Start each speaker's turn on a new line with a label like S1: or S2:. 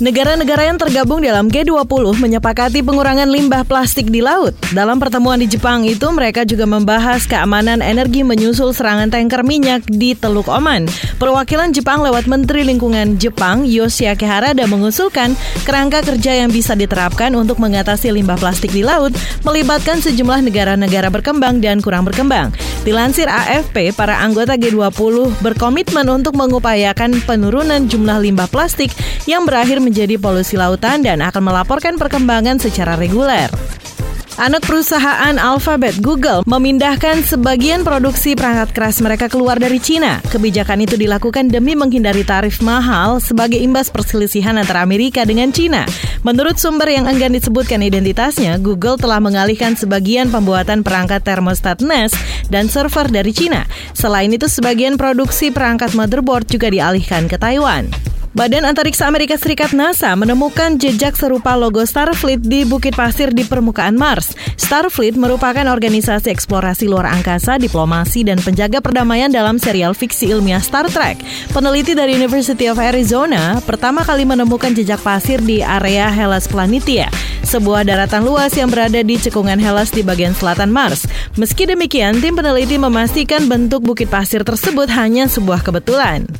S1: Negara-negara yang tergabung dalam G20 menyepakati pengurangan limbah plastik di laut. Dalam pertemuan di Jepang itu, mereka juga membahas keamanan energi menyusul serangan tanker minyak di Teluk Oman. Perwakilan Jepang lewat Menteri Lingkungan Jepang, Yoshiaki Harada mengusulkan kerangka kerja yang bisa diterapkan untuk mengatasi limbah plastik di laut melibatkan sejumlah negara-negara berkembang dan kurang berkembang. Dilansir AFP, para anggota G20 berkomitmen untuk mengupayakan penurunan jumlah limbah plastik yang berakhir menjadi polusi lautan dan akan melaporkan perkembangan secara reguler. Anak perusahaan Alphabet Google memindahkan sebagian produksi perangkat keras mereka keluar dari Cina. Kebijakan itu dilakukan demi menghindari tarif mahal sebagai imbas perselisihan antara Amerika dengan Cina. Menurut sumber yang enggan disebutkan identitasnya, Google telah mengalihkan sebagian pembuatan perangkat termostat Nest dan server dari Cina. Selain itu, sebagian produksi perangkat motherboard juga dialihkan ke Taiwan. Badan Antariksa Amerika Serikat NASA menemukan jejak serupa logo Starfleet di Bukit Pasir di permukaan Mars. Starfleet merupakan organisasi eksplorasi luar angkasa, diplomasi, dan penjaga perdamaian dalam serial fiksi ilmiah Star Trek. Peneliti dari University of Arizona pertama kali menemukan jejak pasir di area Hellas Planitia, sebuah daratan luas yang berada di cekungan Hellas di bagian selatan Mars. Meski demikian, tim peneliti memastikan bentuk bukit pasir tersebut hanya sebuah kebetulan.